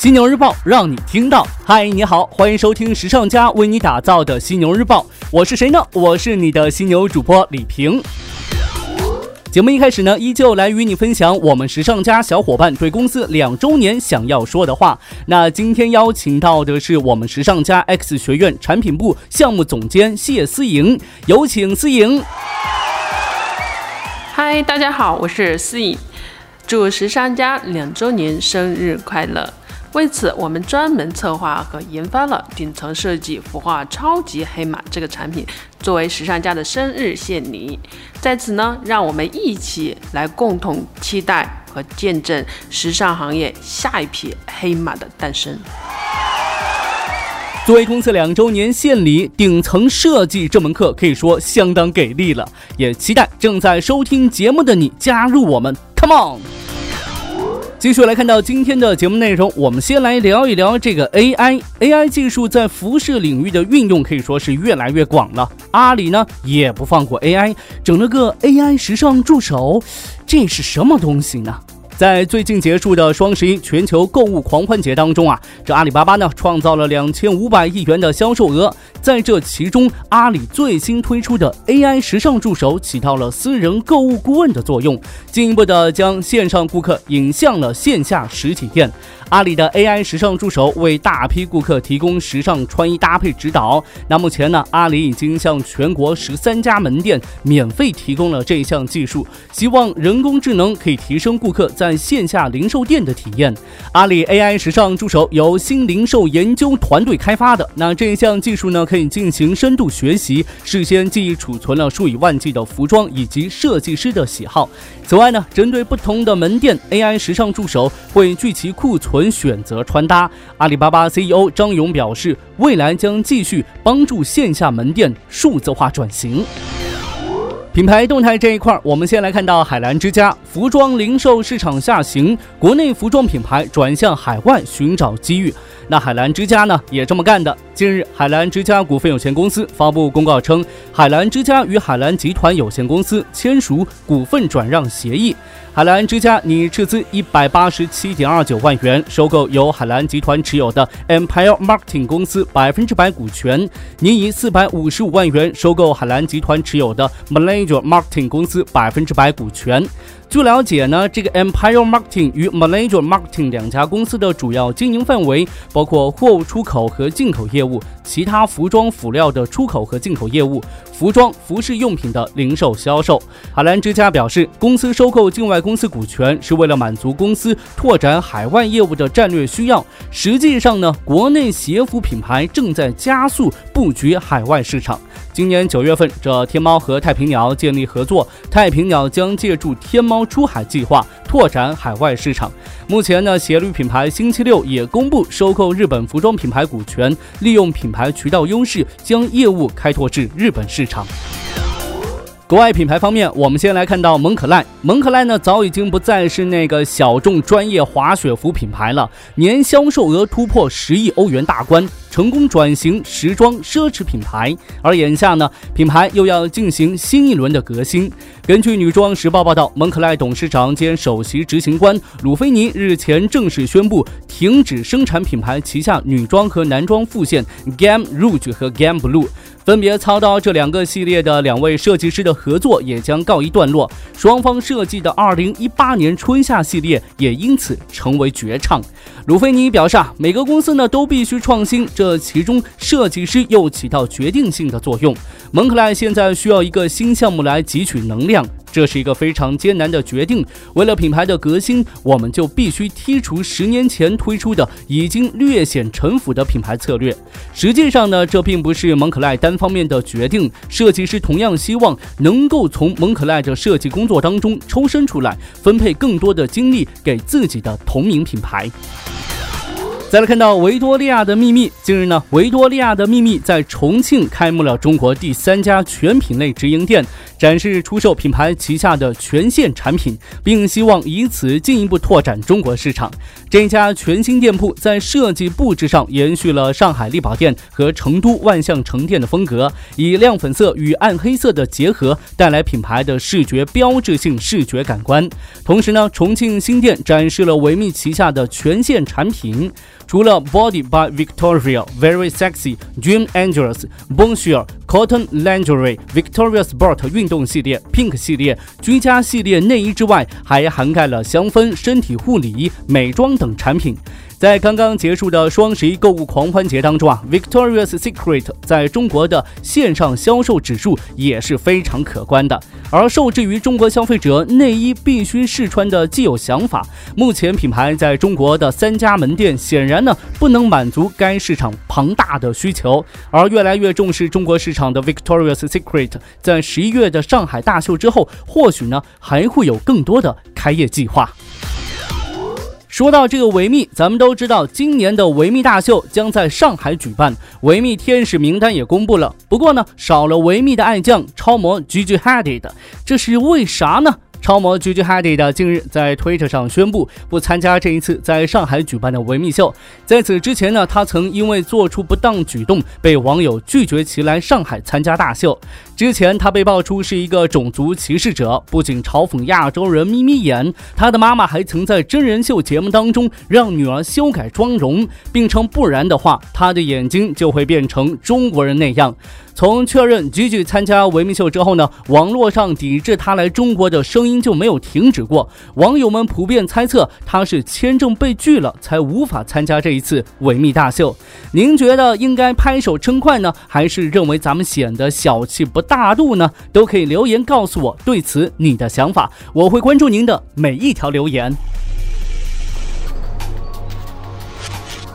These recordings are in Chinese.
犀牛日报让你听到。嗨，你好，欢迎收听时尚家为你打造的犀牛日报。我是谁呢？我是你的犀牛主播李平。节目一开始呢，依旧来与你分享我们时尚家小伙伴对公司两周年想要说的话。那今天邀请到的是我们时尚家 X 学院产品部项目总监谢思颖，有请思颖。嗨，大家好，我是思颖，祝时尚家两周年生日快乐！为此，我们专门策划和研发了顶层设计孵化超级黑马这个产品，作为时尚家的生日献礼。在此呢，让我们一起来共同期待和见证时尚行业下一匹黑马的诞生。作为公司两周年献礼，顶层设计这门课可以说相当给力了，也期待正在收听节目的你加入我们，Come on！继续来看到今天的节目内容，我们先来聊一聊这个 AI。AI 技术在服饰领域的运用可以说是越来越广了。阿里呢也不放过 AI，整了个 AI 时尚助手，这是什么东西呢？在最近结束的双十一全球购物狂欢节当中啊，这阿里巴巴呢创造了两千五百亿元的销售额。在这其中，阿里最新推出的 AI 时尚助手起到了私人购物顾问的作用，进一步的将线上顾客引向了线下实体店。阿里的 AI 时尚助手为大批顾客提供时尚穿衣搭配指导。那目前呢，阿里已经向全国十三家门店免费提供了这项技术，希望人工智能可以提升顾客在线下零售店的体验。阿里 AI 时尚助手由新零售研究团队开发的。那这项技术呢，可以进行深度学习，事先记忆储存了数以万计的服装以及设计师的喜好。此外呢，针对不同的门店，AI 时尚助手会聚其库存选择穿搭。阿里巴巴 CEO 张勇表示，未来将继续帮助线下门店数字化转型。品牌动态这一块，我们先来看到海澜之家，服装零售市场下行，国内服装品牌转向海外寻找机遇。那海澜之家呢，也这么干的。近日，海澜之家股份有限公司发布公告称，海澜之家与海澜集团有限公司签署股份转让协议。海澜之家拟斥资一百八十七点二九万元收购由海澜集团持有的 Empire Marketing 公司百分之百股权，拟以四百五十五万元收购海澜集团持有的 Malaysia Marketing 公司百分之百股权。据了解呢，这个 Empire Marketing 与 Malaysia Marketing 两家公司的主要经营范围包括货物出口和进口业务，其他服装辅料的出口和进口业务，服装服饰用品的零售销售。海澜之家表示，公司收购境外公司股权是为了满足公司拓展海外业务的战略需要。实际上呢，国内鞋服品牌正在加速布局海外市场。今年九月份，这天猫和太平鸟建立合作，太平鸟将借助天猫出海计划拓展海外市场。目前呢，鞋履品牌星期六也公布收购日本服装品牌股权，利用品牌渠道优势，将业务开拓至日本市场。场国外品牌方面，我们先来看到蒙可赖。蒙可赖呢，早已经不再是那个小众专业滑雪服品牌了，年销售额突破十亿欧元大关，成功转型时装奢侈品牌。而眼下呢，品牌又要进行新一轮的革新。根据《女装时报》报道，蒙可赖董事长兼首席执行官鲁菲尼日前正式宣布停止生产品牌旗下女装和男装副线 Gam Rouge 和 Gam Blue。分别操刀这两个系列的两位设计师的合作也将告一段落，双方设计的2018年春夏系列也因此成为绝唱。鲁菲尼表示啊，每个公司呢都必须创新，这其中设计师又起到决定性的作用。蒙克莱现在需要一个新项目来汲取能量。这是一个非常艰难的决定。为了品牌的革新，我们就必须剔除十年前推出的已经略显陈腐的品牌策略。实际上呢，这并不是蒙可赖单方面的决定。设计师同样希望能够从蒙可赖的设计工作当中抽身出来，分配更多的精力给自己的同名品牌。再来看到维多利亚的秘密，近日呢，维多利亚的秘密在重庆开幕了中国第三家全品类直营店。展示出售品牌旗下的全线产品，并希望以此进一步拓展中国市场。这家全新店铺在设计布置上延续了上海力宝店和成都万象城店的风格，以亮粉色与暗黑色的结合，带来品牌的视觉标志性视觉感官。同时呢，重庆新店展示了维密旗下的全线产品。除了 Body by Victoria、Very Sexy、Dream angels，bon shire，cotton Lingerie、Victoria Sport 运动系列、Pink 系列、居家系列内衣之外，还涵盖了香氛、身体护理、美妆等产品。在刚刚结束的双十一购物狂欢节当中啊，Victoria's Secret 在中国的线上销售指数也是非常可观的。而受制于中国消费者内衣必须试穿的既有想法，目前品牌在中国的三家门店显然呢不能满足该市场庞大的需求。而越来越重视中国市场的 Victoria's Secret 在十一月的上海大秀之后，或许呢还会有更多的开业计划。说到这个维密，咱们都知道，今年的维密大秀将在上海举办，维密天使名单也公布了。不过呢，少了维密的爱将超模 Gigi Hadid，这是为啥呢？超模 Gigi Hadid 近日在推特上宣布不参加这一次在上海举办的维密秀。在此之前呢，他曾因为做出不当举动被网友拒绝其来上海参加大秀。之前他被爆出是一个种族歧视者，不仅嘲讽亚洲人眯眯眼，他的妈妈还曾在真人秀节目当中让女儿修改妆容，并称不然的话，他的眼睛就会变成中国人那样。从确认 Gigi 参加维密秀之后呢，网络上抵制他来中国的声音就没有停止过。网友们普遍猜测他是签证被拒了，才无法参加这一次维密大秀。您觉得应该拍手称快呢，还是认为咱们显得小气不大度呢？都可以留言告诉我对此你的想法，我会关注您的每一条留言。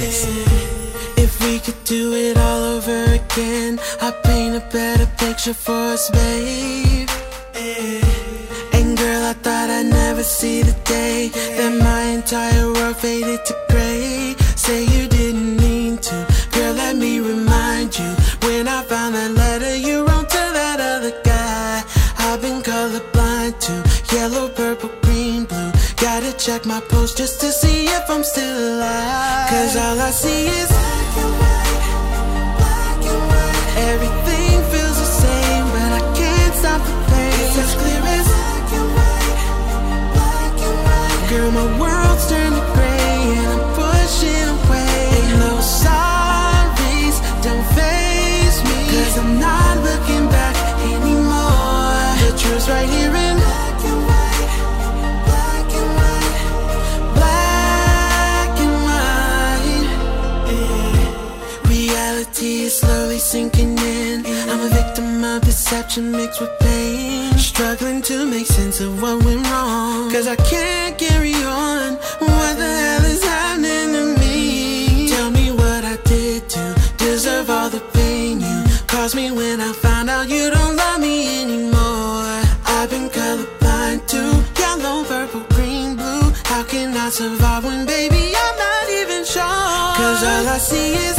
If we could do it all over again, I'd paint a better picture for us, babe. And girl, I thought I'd never see the day that my entire world faded to gray. Say you check my post just to see if I'm still alive. Cause all I see is black and white, black and white. Everything feels the same, but I can't stop the pain. It's as clear as black and white, black and white. Girl, my world's turning deception mixed with pain. Struggling to make sense of what went wrong. Cause I can't carry on. What the hell is happening to me? Tell me what I did to deserve all the pain you caused me when I found out you don't love me anymore. I've been colorblind to yellow, purple, green, blue. How can I survive when, baby, I'm not even sure? Cause all I see is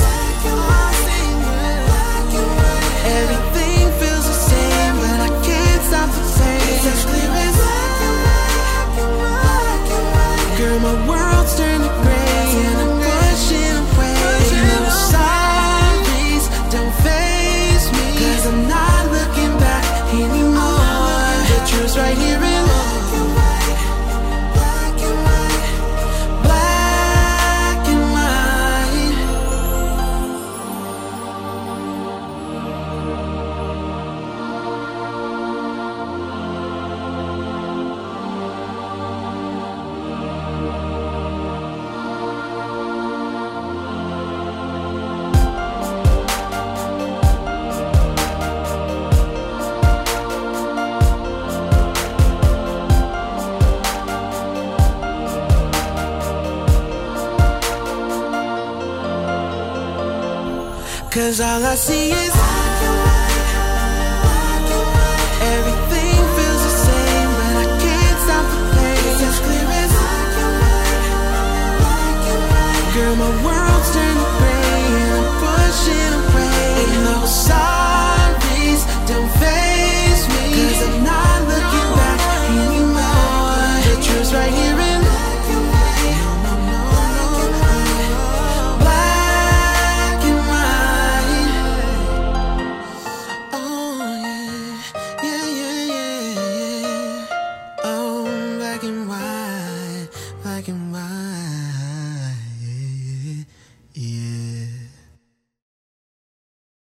Cause all I see is